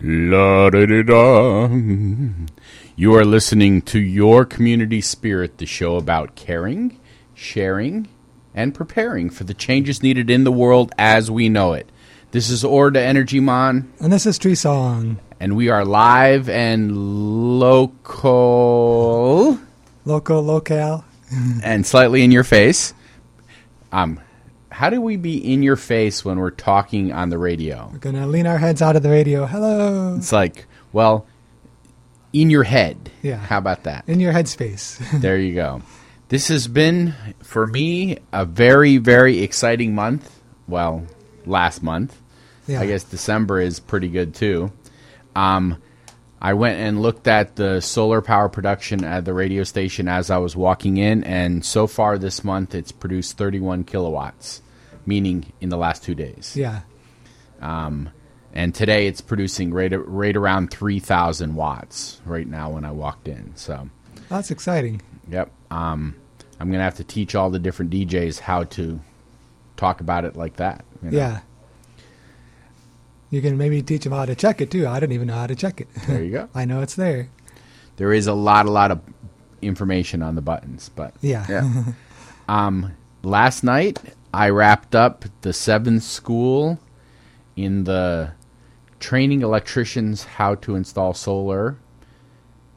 La da da da. You are listening to Your Community Spirit, the show about caring, sharing, and preparing for the changes needed in the world as we know it. This is Orda Energy Mon, And this is Tree Song. and we are live and local Local, locale. and slightly in your face. Um, how do we be in your face when we're talking on the radio? We're going to lean our heads out of the radio. Hello. It's like, well, in your head. Yeah. How about that? In your headspace. there you go. This has been, for me, a very, very exciting month. Well, last month. yeah. I guess December is pretty good too. Um, I went and looked at the solar power production at the radio station as I was walking in, and so far this month it's produced 31 kilowatts, meaning in the last two days. Yeah. And today it's producing right, right around 3,000 watts right now when I walked in. So, That's exciting. Yep. Um, I'm gonna have to teach all the different DJs how to talk about it like that. you know? Yeah. You can maybe teach them how to check it too. I didn't even know how to check it. There you go. I know it's there. There is a lot, a lot of information on the buttons, but Yeah. yeah. um, last night I wrapped up the seventh school in the training electricians how to install solar,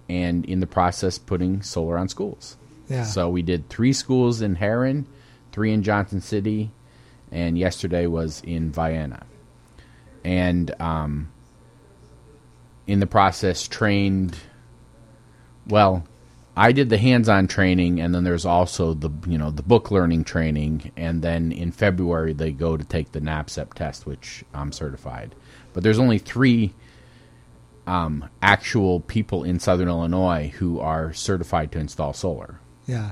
and in the process putting solar on schools. Yeah. So we did three schools in Herrin, three in Johnson City, and yesterday was in Vienna. And um, in the process, trained. Well, I did the hands-on training, and then there's also the you know the book learning training, and then in February they go to take the NABCEP test, which I'm certified. But there's only three um, actual people in Southern Illinois who are certified to install solar. yeah.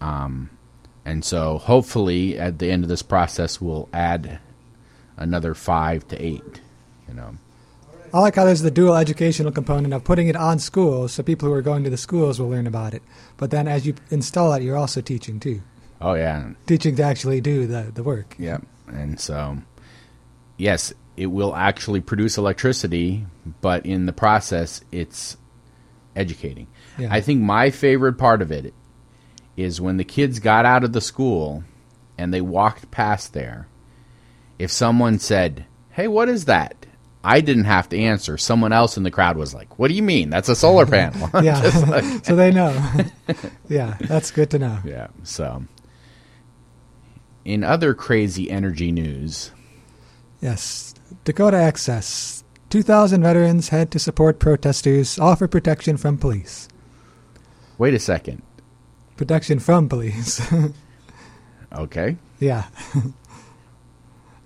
Um, And so hopefully at the end of this process we'll add another five to eight. You know. I like how there's the dual educational component of putting it on schools so people who are going to the schools will learn about it. But then as you install it, you're also teaching too. Oh yeah. Teaching to actually do the, the work. Yep. And so yes, it will actually produce electricity, but in the process it's educating. Yeah. I think my favorite part of it is when the kids got out of the school and they walked past there. If someone said, "Hey, what is that?" I didn't have to answer. Someone else in the crowd was like, "What do you mean? That's a solar panel." Yeah. Like- so they know. yeah, that's good to know. yeah. So, in other crazy energy news, Yes. Dakota Access. 2,000 veterans head to support protesters, offer protection from police. wait a second. Protection from police. Okay. yeah.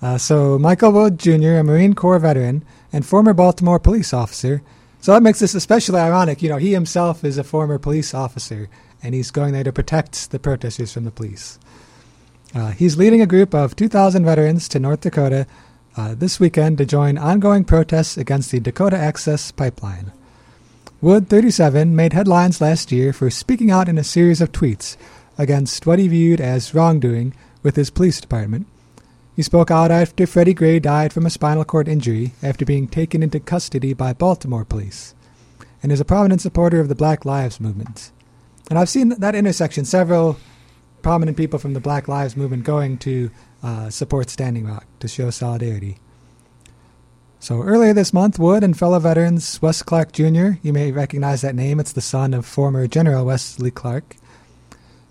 Uh, so, Michael Wood Jr., a Marine Corps veteran and former Baltimore police officer. So, that makes this especially ironic. You know, he himself is a former police officer, and he's going there to protect the protesters from the police. Uh, he's leading a group of 2,000 veterans to North Dakota uh, this weekend to join ongoing protests against the Dakota Access Pipeline. Wood, 37, made headlines last year for speaking out in a series of tweets against what he viewed as wrongdoing with his police department. He spoke out after Freddie Gray died from a spinal cord injury after being taken into custody by Baltimore police, and is a prominent supporter of the Black Lives Movement. And I've seen that intersection several prominent people from the Black Lives Movement going to uh, support Standing Rock to show solidarity. So earlier this month, Wood and fellow veterans Wes Clark Jr., you may recognize that name, it's the son of former General Wesley Clark,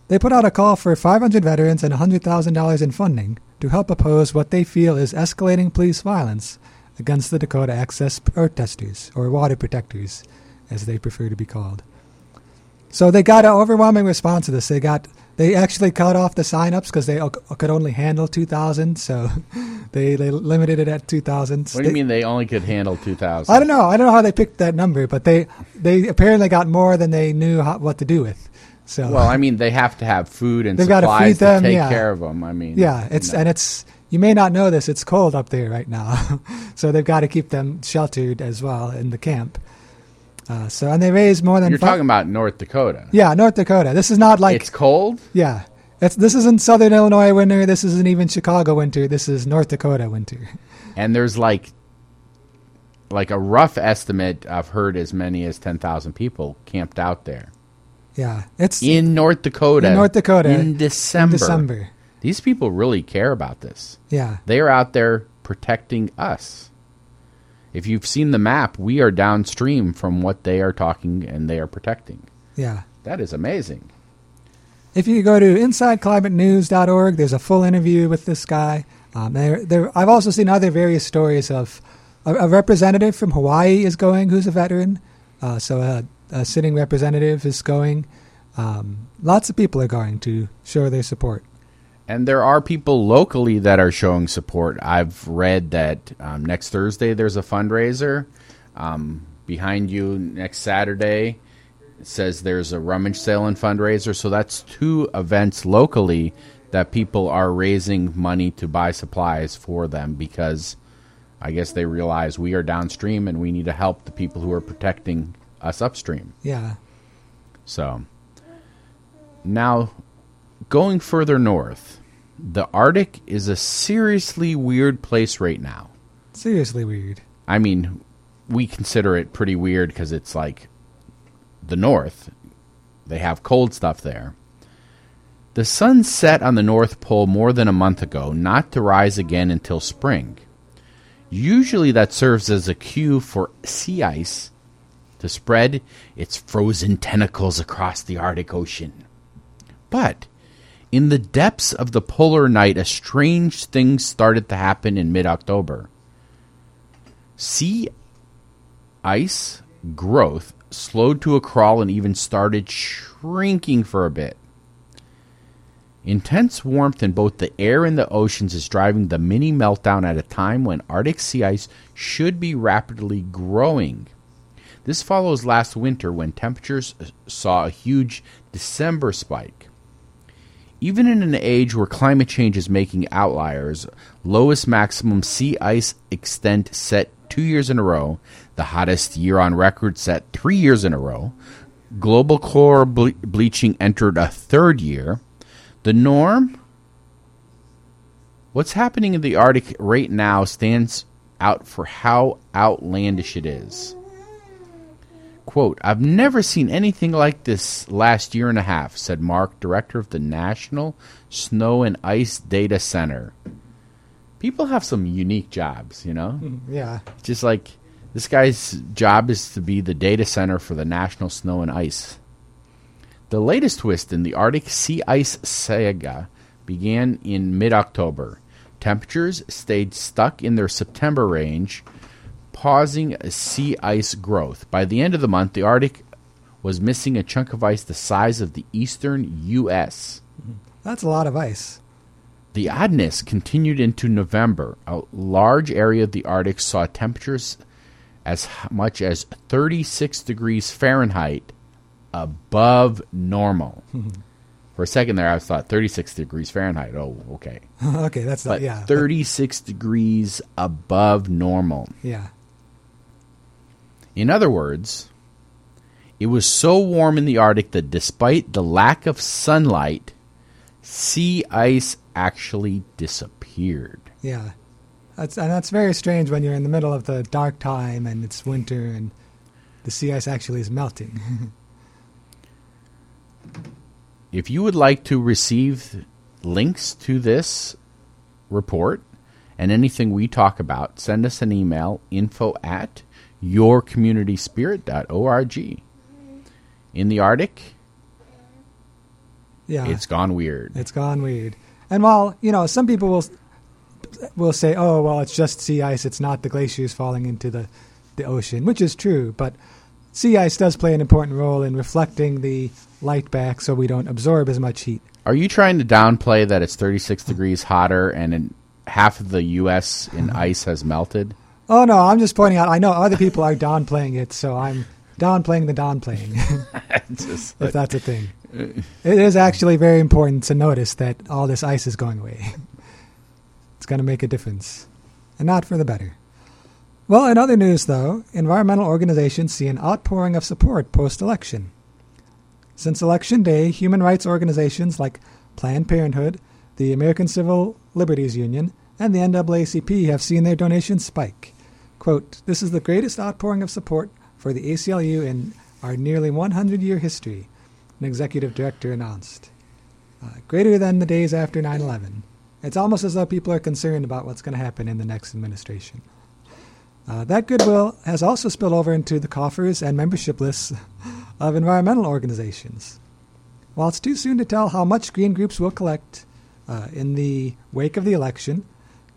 they put out a call for 500 veterans and $100,000 in funding to help oppose what they feel is escalating police violence against the Dakota Access protesters, or water protectors, as they prefer to be called. So they got an overwhelming response to this. They got they actually cut off the sign-ups because they o- could only handle 2,000, so they, they limited it at 2,000. What do you mean they only could handle 2,000? I don't know. I don't know how they picked that number, but they they apparently got more than they knew how, what to do with. So Well, I mean, they have to have food and They've supplies feed them, to take yeah. care of them. I mean, yeah, it's you know. and it's you may not know this. It's cold up there right now, so they've got to keep them sheltered as well in the camp. Uh, so and they raise more than you're fi- talking about North Dakota. yeah North Dakota. This is not like it's cold. yeah. It's, this isn't Southern Illinois winter. This isn't even Chicago winter. This is North Dakota winter. and there's like like a rough estimate, I've heard as many as 10,000 people camped out there Yeah, it's in North Dakota. In North Dakota, In December. in December. These people really care about this. Yeah, They are out there protecting us. If you've seen the map, we are downstream from what they are talking and they are protecting. yeah. That is amazing. If you go to InsideClimateNews.org, there's a full interview with this guy. Um, there, there, I've also seen other various stories of a, a representative from Hawaii is going who's a veteran. Uh, so a, a sitting representative is going. Um, lots of people are going to show their support. And there are people locally that are showing support. I've read that um, next Thursday there's a fundraiser. Um, behind you next Saturday it says there's a rummage sale and fundraiser. So that's two events locally that people are raising money to buy supplies for them because I guess they realize we are downstream and we need to help the people who are protecting us upstream. Yeah, So, now going further north, the Arctic is a seriously weird place right now. seriously weird. I mean, we consider it pretty weird because it's like the north. They have cold stuff there. The sun set on the North Pole more than a month ago, not to rise again until spring. Usually that serves as a cue for sea ice to spread its frozen tentacles across the Arctic Ocean. But in the depths of the polar night, a strange thing started to happen in mid October. Sea ice growth slowed to a crawl and even started shrinking for a bit. Intense warmth in both the air and the oceans is driving the mini meltdown at a time when Arctic sea ice should be rapidly growing. This follows last winter when temperatures uh, saw a huge December spike. Even in an age where climate change is making outliers, lowest maximum sea ice extent set two years in a row, the hottest year on record set three years in a row, global core ble- bleaching entered a third year, the norm? What's happening in the Arctic right now stands out for how outlandish it is. Quote, I've never seen anything like this last year and a half, said Mark, director of the National Snow and Ice Data Center. People have some unique jobs, you know? Mm-hmm. Yeah, Just like this guy's job is to be the data center for the National Snow and Ice. The latest twist in the Arctic sea ice saga began in mid October. Temperatures stayed stuck in their September range, pausing sea ice growth. By the end of the month, the Arctic was missing a chunk of ice the size of the eastern U.S. that's a lot of ice. The oddness continued into November. A large area of the Arctic saw temperatures as much as 36 degrees Fahrenheit above normal. For a second there, I thought 36 degrees Fahrenheit. Oh, okay. okay, that's But not, yeah, 36 degrees above normal. yeah, In other words, it was so warm in the Arctic that despite the lack of sunlight, sea ice actually disappeared. yeah. That's and that's very strange when you're in the middle of the dark time and it's winter and the sea ice actually is melting. If you would like to receive links to this report and anything we talk about, send us an email info at yourcommunityspirit.org. In the Arctic, yeah, it's gone weird. It's gone weird. And while you know, some people will will say, "Oh, well, it's just sea ice. It's not the glaciers falling into the the ocean," which is true. But sea ice does play an important role in reflecting the light back, so we don't absorb as much heat. Are you trying to downplay that it's 36 degrees hotter and in half of the U.S. in ice has melted? Oh no, I'm just pointing out. I know other people are downplaying it, so I'm downplaying the downplaying, Just- if that's a thing. It is actually very important to notice that all this ice is going away. it's going to make a difference, and not for the better. Well, in other news, though, environmental organizations see an outpouring of support post election. Since Election Day, human rights organizations like Planned Parenthood, the American Civil Liberties Union, and the NAACP have seen their donations spike. Quote, This is the greatest outpouring of support for the ACLU in our nearly 100 year history, an executive director announced. Uh, greater than the days after 9 11. It's almost as though people are concerned about what's going to happen in the next administration. Uh, that goodwill has also spilled over into the coffers and membership lists of environmental organizations. While it's too soon to tell how much green groups will collect uh, in the wake of the election,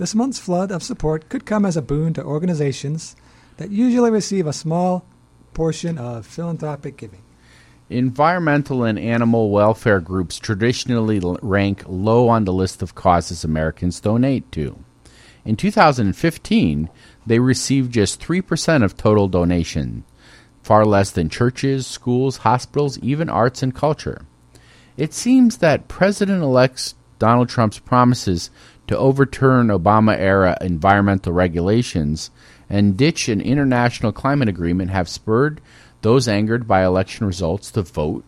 this month's flood of support could come as a boon to organizations that usually receive a small portion of philanthropic giving. Environmental and animal welfare groups traditionally rank low on the list of causes Americans donate to. In 2015, they received just 3% of total donation, far less than churches, schools, hospitals, even arts and culture. It seems that President elect Donald Trump's promises to overturn Obama era environmental regulations and ditch an international climate agreement have spurred those angered by election results to vote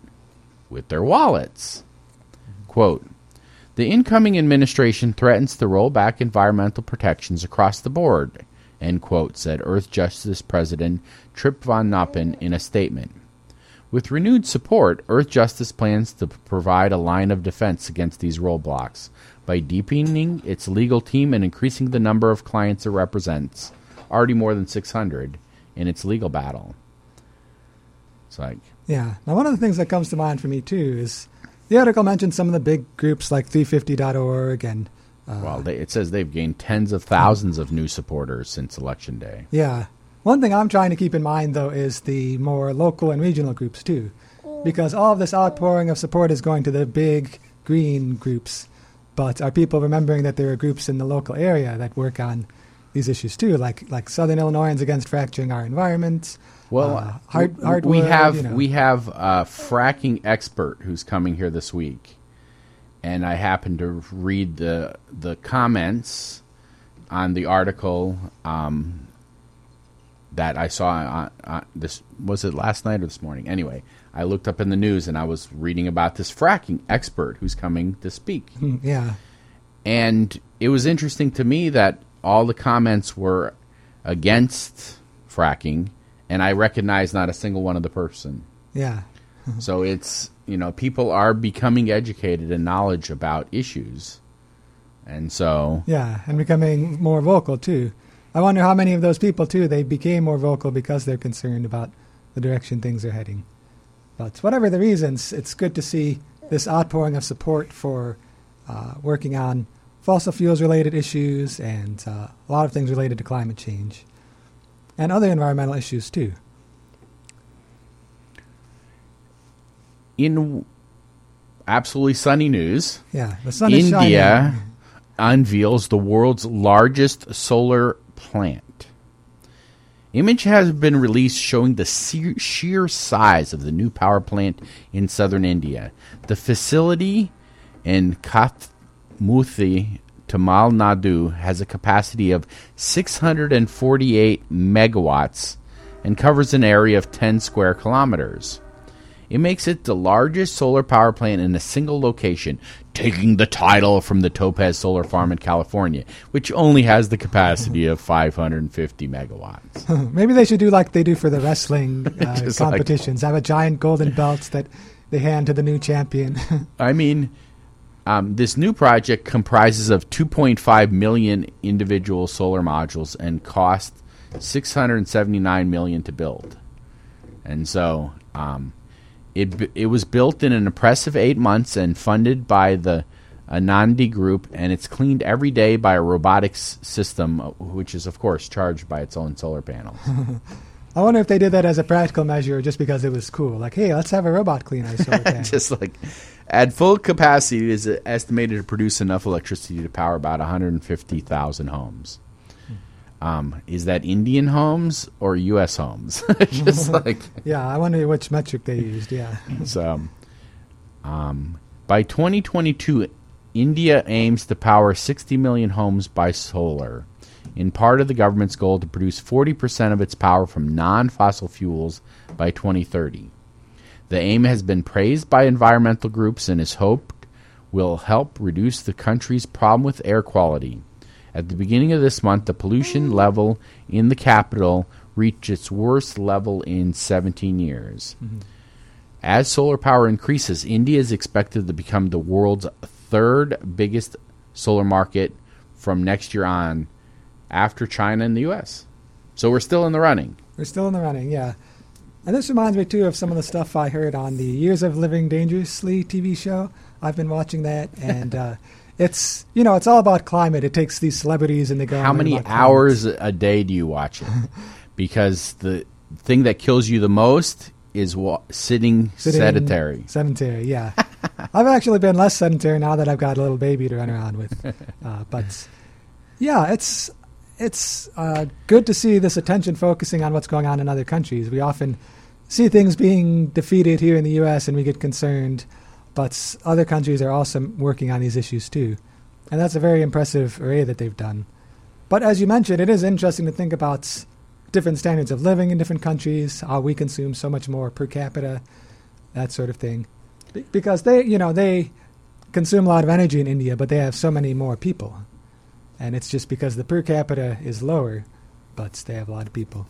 with their wallets. Quote The incoming administration threatens to roll back environmental protections across the board, end quote, said Earthjustice President Trip Van Noppen in a statement. With renewed support, Earthjustice plans to provide a line of defense against these roadblocks by deepening its legal team and increasing the number of clients it represents, already more than 600, in its legal battle. It's like. Yeah. Now, one of the things that comes to mind for me, too, is the article mentioned some of the big groups like 350.org and. Uh, well, they, it says they've gained tens of thousands of new supporters since Election Day. Yeah. One thing I'm trying to keep in mind, though, is the more local and regional groups, too. Because all of this outpouring of support is going to the big green groups. But are people remembering that there are groups in the local area that work on these issues, too, like, like Southern Illinoisans Against Fracturing Our Environment? Well, uh, hard, hardwood, we have you know. we have a fracking expert who's coming here this week, and I happened to read the the comments on the article um, that I saw on, on, this was it last night or this morning. Anyway, I looked up in the news and I was reading about this fracking expert who's coming to speak. Hmm, yeah, and it was interesting to me that all the comments were against fracking, and I recognize not a single one of the person. Yeah. so it's you know people are becoming educated and knowledge about issues, and so yeah, and becoming more vocal too. I wonder how many of those people too they became more vocal because they're concerned about the direction things are heading. But whatever the reasons, it's good to see this outpouring of support for uh, working on fossil fuels related issues and uh, a lot of things related to climate change and other environmental issues too. In absolutely sunny news, yeah, the sun India unveils the world's largest solar plant. Image has been released showing the sheer size of the new power plant in southern India. The facility in Kamuthi, Tamil Nadu, has a capacity of 648 megawatts and covers an area of 10 square kilometers. It makes it the largest solar power plant in a single location, taking the title from the Topaz Solar Farm in California, which only has the capacity of 550 megawatts. Maybe they should do like they do for the wrestling uh, competitions like, have a giant golden belt that they hand to the new champion. I mean, um, this new project comprises of 2.5 million individual solar modules and cost 679 million to build. And so, um, it it was built in an impressive eight months and funded by the Adani Group, and it's cleaned every day by a robotics system, uh, which is of course charged by its own solar panels. I wonder if they did that as a practical measure, just because it was cool. Like, hey, let's have a robot clean our solar panels. just like at full capacity, it is estimated to produce enough electricity to power about 150,000 homes um, is that Indian homes or U.S. homes? Just like yeah, I wonder which metric they used. Yeah. so, um, by 2022, India aims to power 60 million homes by solar, in part of the government's goal to produce 40% of its power from non-fossil fuels by 2030. The aim has been praised by environmental groups and is hoped will help reduce the country's problem with air quality At the beginning of this month, the pollution level in the capital reached its worst level in 17 years. As solar power increases, India is expected to become the world's third biggest solar market from next year on, after China and the U.S. So we're still in the running. We're still in the running, yeah. And this reminds me too of some of the stuff I heard on the Years of Living Dangerously TV show. I've been watching that, and uh, it's you know it's all about climate. It takes these celebrities and they go. How many hours a day do you watch it? because the thing that kills you the most is wa- sitting, Sitting- sedentary. Sedentary, yeah. I've actually been less sedentary now that I've got a little baby to run around with. Uh, but yeah, it's it's uh, good to see this attention focusing on what's going on in other countries. We often see things being defeated here in the U.S. and we get concerned, but other countries are also working on these issues too, and that's a very impressive array that they've done. But as you mentioned, it is interesting to think about different standards of living in different countries, how we consume so much more per capita, that sort of thing. Be- Because they, you know, they consume a lot of energy in India, but they have so many more people. And it's just because the per capita is lower, but they have a lot of people.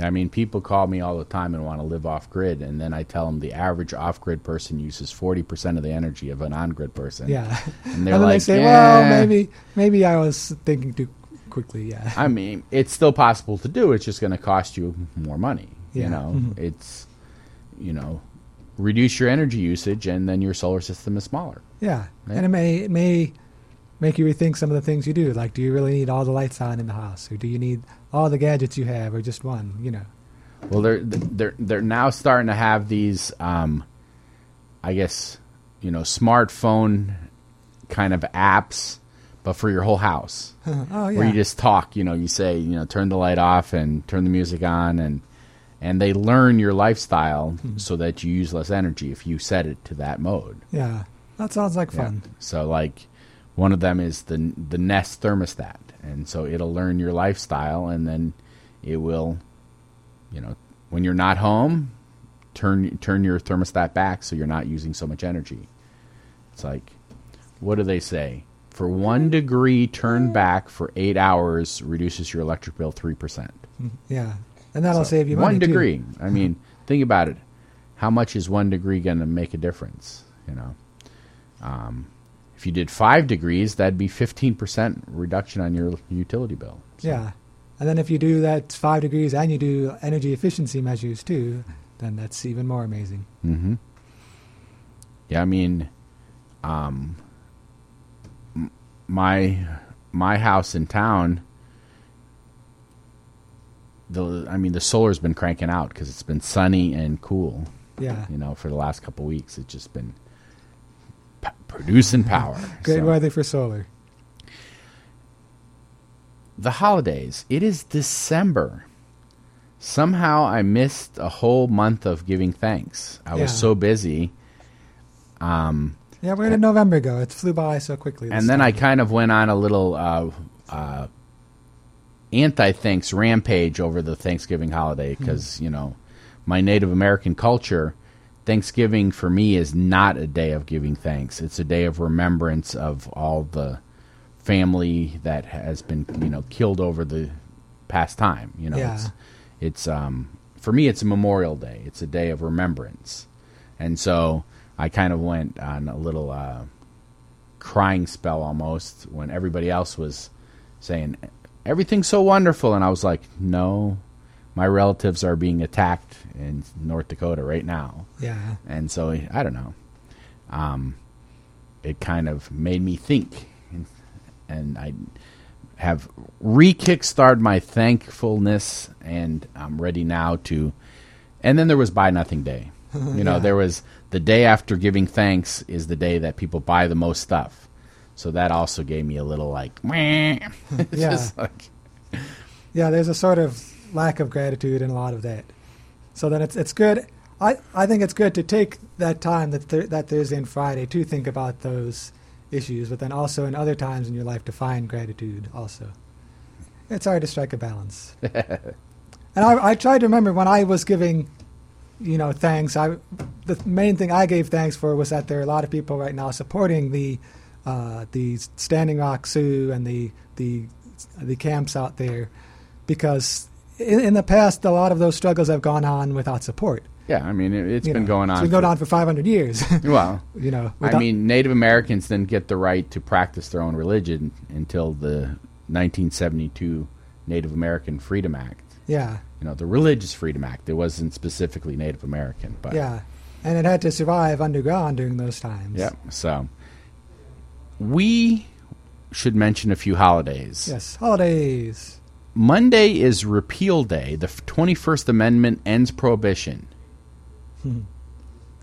I mean, people call me all the time and want to live off grid, and then I tell them the average off grid person uses 40% of the energy of an on grid person. Yeah. And they're and like, they say, "Eh." well, maybe maybe I was thinking too quickly, yeah. I mean, it's still possible to do. It's just going to cost you more money. Yeah. You know, Mhm. it's, you know, reduce your energy usage, and then your solar system is smaller. Yeah. Yeah. And it may it may make you rethink some of the things you do. Like do you really need all the lights on in the house? Or do you need all the gadgets you have or just one, you know? Well, they're they're they're now starting to have these, um, I guess, you know, smartphone kind of apps, but for your whole house, oh yeah. where you just talk. You know, you say, you know, turn the light off and turn the music on, and and they learn your lifestyle Hmm. so that you use less energy if you set it to that mode. yeah. That sounds like Yeah. fun. So like one of them is the the Nest thermostat, and so it'll learn your lifestyle, and then it will, you know, when you're not home, turn turn your thermostat back so you're not using so much energy. It's like, what do they say? For one degree turn back for eight hours reduces your electric bill three percent. Yeah. And that'll save you money. One too. degree. I mean, think about it. How much is one degree going to make a difference? You know, um, if you did five degrees, that'd be fifteen percent reduction on your utility bill. So- Yeah. And then if you do that five degrees and you do energy efficiency measures too, then that's even more amazing. Mm-hmm. Yeah, I mean, um, my my house in town. The I mean, the solar's been cranking out because it's been sunny and cool. Yeah. You know, for the last couple weeks, it's just been producing power. Great So- weather for solar. the holidays. It is December. Somehow I missed a whole month of giving thanks. I Yeah. was so busy. Um, Yeah, where did November go? It flew by so quickly. and then I kind of went on a little uh, uh, anti-thanks rampage over the Thanksgiving holiday because you know my Native American culture. Thanksgiving for me is not a day of giving thanks. It's a day of remembrance of all the family that has been you know killed over the past time. You know, Yeah. it's it's um for me it's a Memorial Day. It's a day of remembrance, and so I kind of went on a little uh, crying spell almost when everybody else was saying everything's so wonderful, and I was like, no, my relatives are being attacked in North Dakota right now, Yeah. and so I don't know. Um, it kind of made me think, and, and I have re-kickstarted my thankfulness, and I'm ready now to. And then there was Buy Nothing Day. You know, Yeah. there was the day after giving thanks is the day that people buy the most stuff. So that also gave me a little like, Yeah. like, Yeah, there's a sort of lack of gratitude and a lot of that. So then it's it's good. I, I think it's good to take that time that th- that Thursday and Friday to think about those issues, but then also in other times in your life to find gratitude. Also, it's hard to strike a balance. and I, I tried to remember when I was giving, you know, thanks. I the main thing I gave thanks for was that there are a lot of people right now supporting the uh, the Standing Rock Sioux and the the the camps out there, because in, in the past a lot of those struggles have gone on without support. Yeah, I mean, it, it's you been know. going on. It's been going for- on for 500 years. Well, you know, I mean, Native Americans didn't get the right to practice their own religion until the 1972 Native American Freedom Act. yeah, You know, the Religious Freedom Act. It wasn't specifically Native American, but yeah, and it had to survive underground during those times. yeah. So we should mention a few holidays. Yes, holidays. Monday is Repeal Day. The 21st Amendment ends prohibition. Hmm.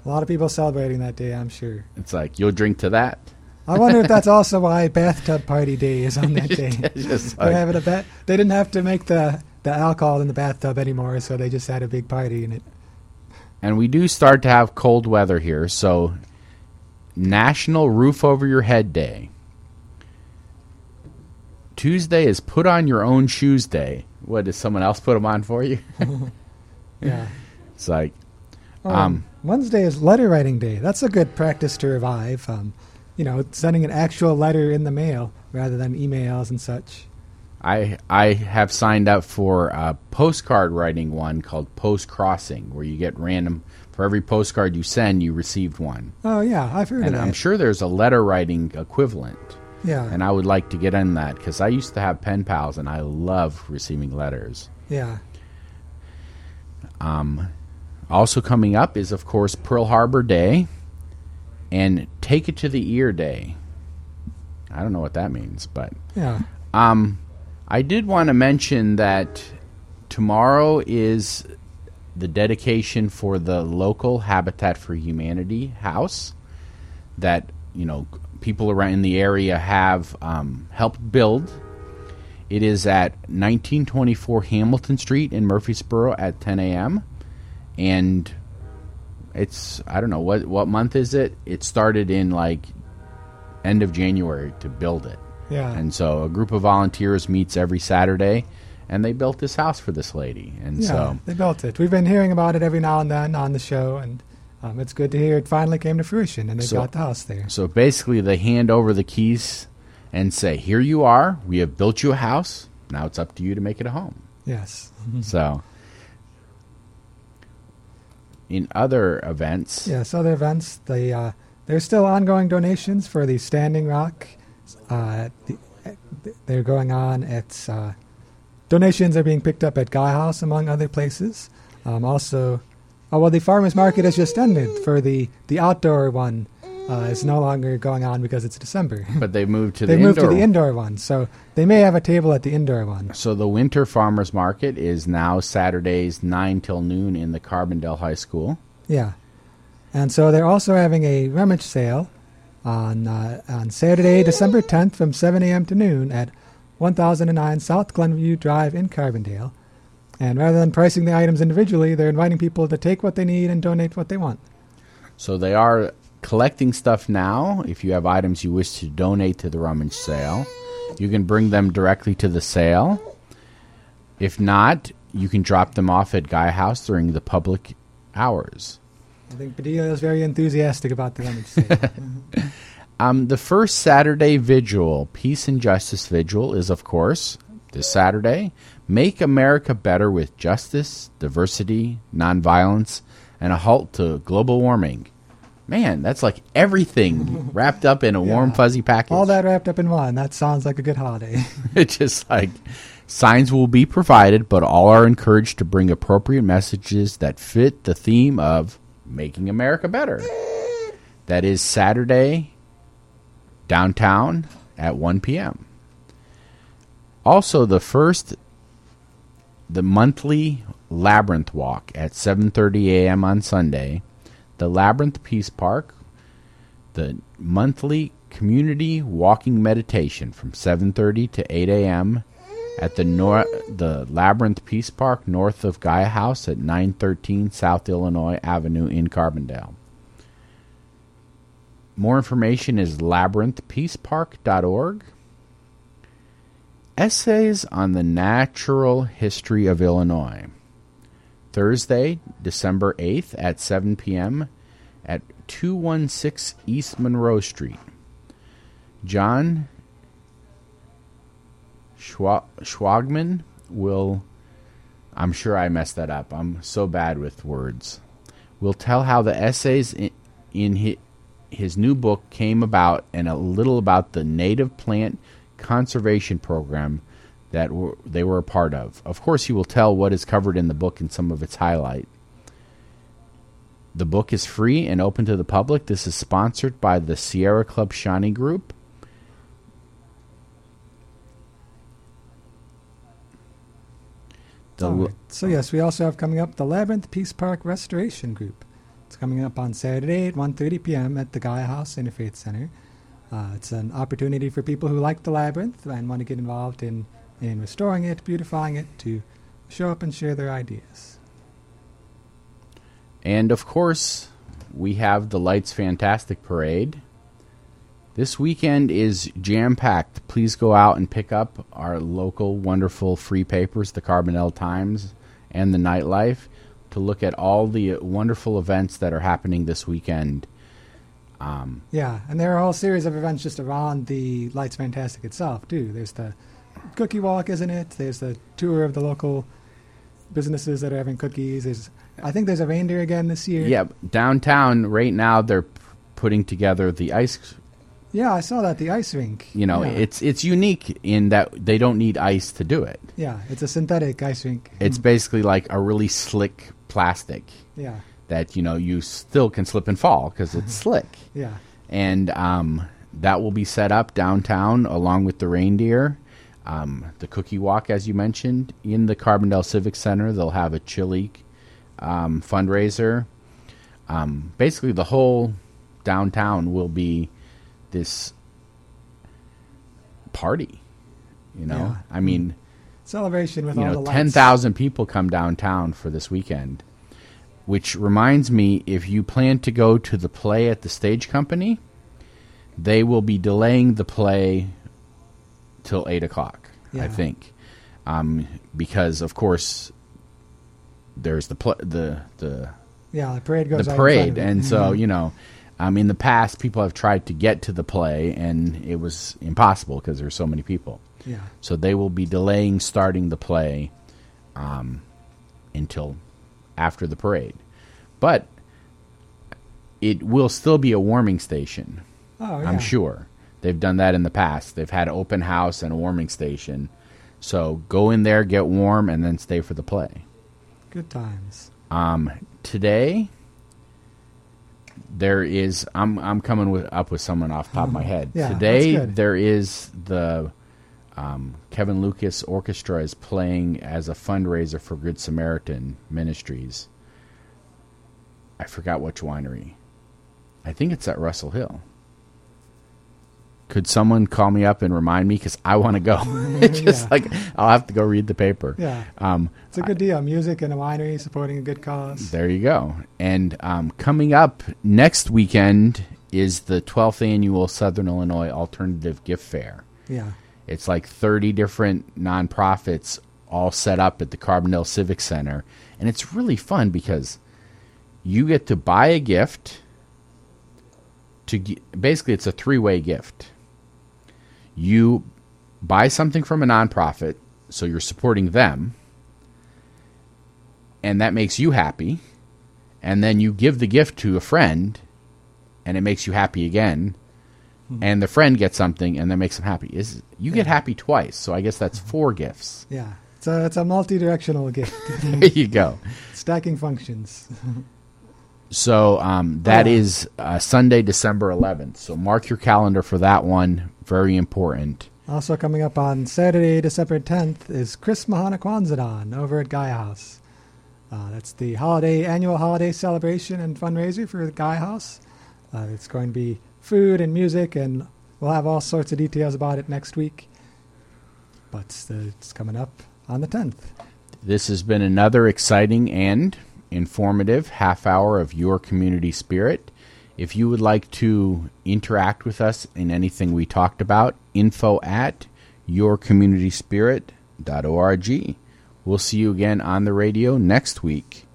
A lot of people celebrating that day, I'm sure. It's like you'll drink to that. I wonder if that's also why bathtub party day is on that day. They're like- having a bat. They didn't have to make the the alcohol in the bathtub anymore, so they just had a big party in it. and we do start to have cold weather here. So, National Roof Over Your Head Day. Tuesday is Put On Your Own Shoes Day. What does someone else put them on for you? Yeah. It's like Um, Um, Wednesday is letter writing day. That's a good practice to revive. Um, you know, sending an actual letter in the mail rather than emails and such. I I have signed up for a postcard writing one called Postcrossing, where you get random for every postcard you send, you received one. Oh yeah, I've heard And of that. I'm sure there's a letter writing equivalent. Yeah, And I would like to get in that because I used to have pen pals and I love receiving letters. yeah, Um, Also coming up is, of course, Pearl Harbor Day and Take It to the Ear Day. I don't know what that means, but yeah. um, I did want to mention that tomorrow is the dedication for the local Habitat for Humanity house that you know people around in the area have um, helped build. It is at 1924 Hamilton Street in Murphysboro at 10 a.m. and it's I don't know what what month is it? It started in like end of January to build it. Yeah. And so a group of volunteers meets every Saturday and they built this house for this lady. And Yeah, so they built it. We've been hearing about it every now and then on the show, and um, it's good to hear it finally came to fruition, and they've So- got the house there. so basically they hand over the keys and say, "Here you are. We have built you a house. Now it's up to you to make it a home." Yes. So in other events, Yes, other events. They uh, there's still ongoing donations for the Standing Rock. Uh, the, they're going on. It's uh, donations are being picked up at Gaia House among other places. Um, also, oh well, the farmers market has just ended for the the outdoor one. Uh, is no longer going on because it's December. but they moved to they the moved indoor to the indoor one, so they may have a table at the indoor one. So the winter farmers market is now Saturdays nine till noon in the Carbondale High School. Yeah, and so they're also having a rummage sale on uh, on Saturday, December 10th, from 7 a.m. to noon at 1009 South Glenview Drive in Carbondale. And rather than pricing the items individually, they're inviting people to take what they need and donate what they want. So they are collecting stuff now. If you have items you wish to donate to the rummage sale, you can bring them directly to the sale. If not, you can drop them off at Gaia House during the public hours. I think Padilla is very enthusiastic about the rummage sale. Um, the first Saturday vigil, Peace and Justice Vigil, is of course this Saturday. Make America better with justice, diversity, nonviolence, and a halt to global warming. Man, that's like everything wrapped up in a warm, fuzzy package. All that wrapped up in one. That sounds like a good holiday. it's just like signs will be provided, but all are encouraged to bring appropriate messages that fit the theme of making America better. Eh. That is Saturday downtown at 1 p.m. Also, the first the monthly Labyrinth Walk at 7:30 a.m. on Sunday, the Labyrinth Peace Park, the monthly community walking meditation from 7:30 to 8 a.m. at the nor- the Labyrinth Peace Park north of Gaia House at 913 South Illinois Avenue in Carbondale. More information is labyrinthpeacepark.org. Essays on the Natural History of Illinois. Thursday, December 8th at 7 p.m. at 216 East Monroe Street. John Schwegman will. I'm sure I messed that up. I'm so bad with words. Will tell how the essays in, in his, his new book came about and a little about the native plant conservation program that were, they were a part of. Of course, he will tell what is covered in the book and some of its highlight. The book is free and open to the public. This is sponsored by the Sierra Club Shawnee Group. The right. So yes, we also have coming up the Labyrinth Peace Park Restoration Group. It's coming up on Saturday at 1:30 p.m. at the Gaia House Interfaith Center. Uh, it's an opportunity for people who like the labyrinth and want to get involved in in restoring it, beautifying it, to show up and share their ideas. And of course, we have the Lights Fantastic Parade. This weekend is jam packed. Please go out and pick up our local wonderful free papers, the Carbondale Times and the Nightlife, to look at all the wonderful events that are happening this weekend. Um, Yeah, and there are a whole series of events just around the Lights Fantastic itself too. There's the cookie walk, isn't it? There's the tour of the local businesses that are having cookies. There's, I think there's a reindeer again this year. yeah, downtown right now they're p- putting together the ice. Yeah, I saw that the ice rink. You know, yeah. it's it's unique in that they don't need ice to do it. yeah, it's a synthetic ice rink. It's basically like a really slick plastic. yeah, that you know you still can slip and fall because it's slick yeah, and um, that will be set up downtown along with the reindeer um, the cookie walk as you mentioned in the carbondale civic center they'll have a chili um, fundraiser um, basically the whole downtown will be this party you know Yeah. i mean celebration with you all know, the lights. ten thousand people come downtown for this weekend. Which reminds me, if you plan to go to the play at the stage company, they will be delaying the play till eight o'clock. I think, um, because of course there's the pl- the the Yeah, the parade goes. the right in front parade, and so Mhm. you know, um, in the past, people have tried to get to the play, and it was impossible because there's so many people. yeah, So they will be delaying starting the play um, until after the parade. But it will still be a warming station, oh yeah, I'm sure. They've done that in the past. They've had open house and a warming station. So go in there, get warm, and then stay for the play. Good times. Um, today, there is. I'm I'm coming with, up with someone off the top of my head. Yeah, today there is the um, Kevin Lucas Orchestra is playing as a fundraiser for Good Samaritan Ministries. I forgot which winery. I think it's at Rustle Hill. Could someone call me up and remind me? Because I want to go. it's just Yeah. like I'll have to go read the paper. Yeah, Um, it's a good deal. Music and a winery supporting a good cause. there you go. And um, coming up next weekend is the 12th annual Southern Illinois Alternative Gift Fair. Yeah, It's like 30 different nonprofits all set up at the Carbondale Civic Center. And it's really fun because you get to buy a gift. To basically, it's a three-way gift. You buy something from a nonprofit, so you're supporting them, and that makes you happy. And then you give the gift to a friend, and it makes you happy again. And the friend gets something, and that makes them happy. Is you get happy twice? So I guess that's four gifts. yeah. It's a it's a multi-directional gift. there you go. Stacking functions. So um, that Yeah. is uh, Sunday, December 11th. So mark your calendar for that one. Very important. Also coming up on Saturday, December 10th, is Chris Mahana over at Gaia House. Uh, that's the holiday annual holiday celebration and fundraiser for Gaia House. Uh, it's going to be food and music, and we'll have all sorts of details about it next week. But uh, it's coming up on the 10th. This has been another exciting and informative half hour of your community spirit. If you would like to interact with us in anything we talked about, info at yourcommunityspirit.org. We'll see you again on the radio next week.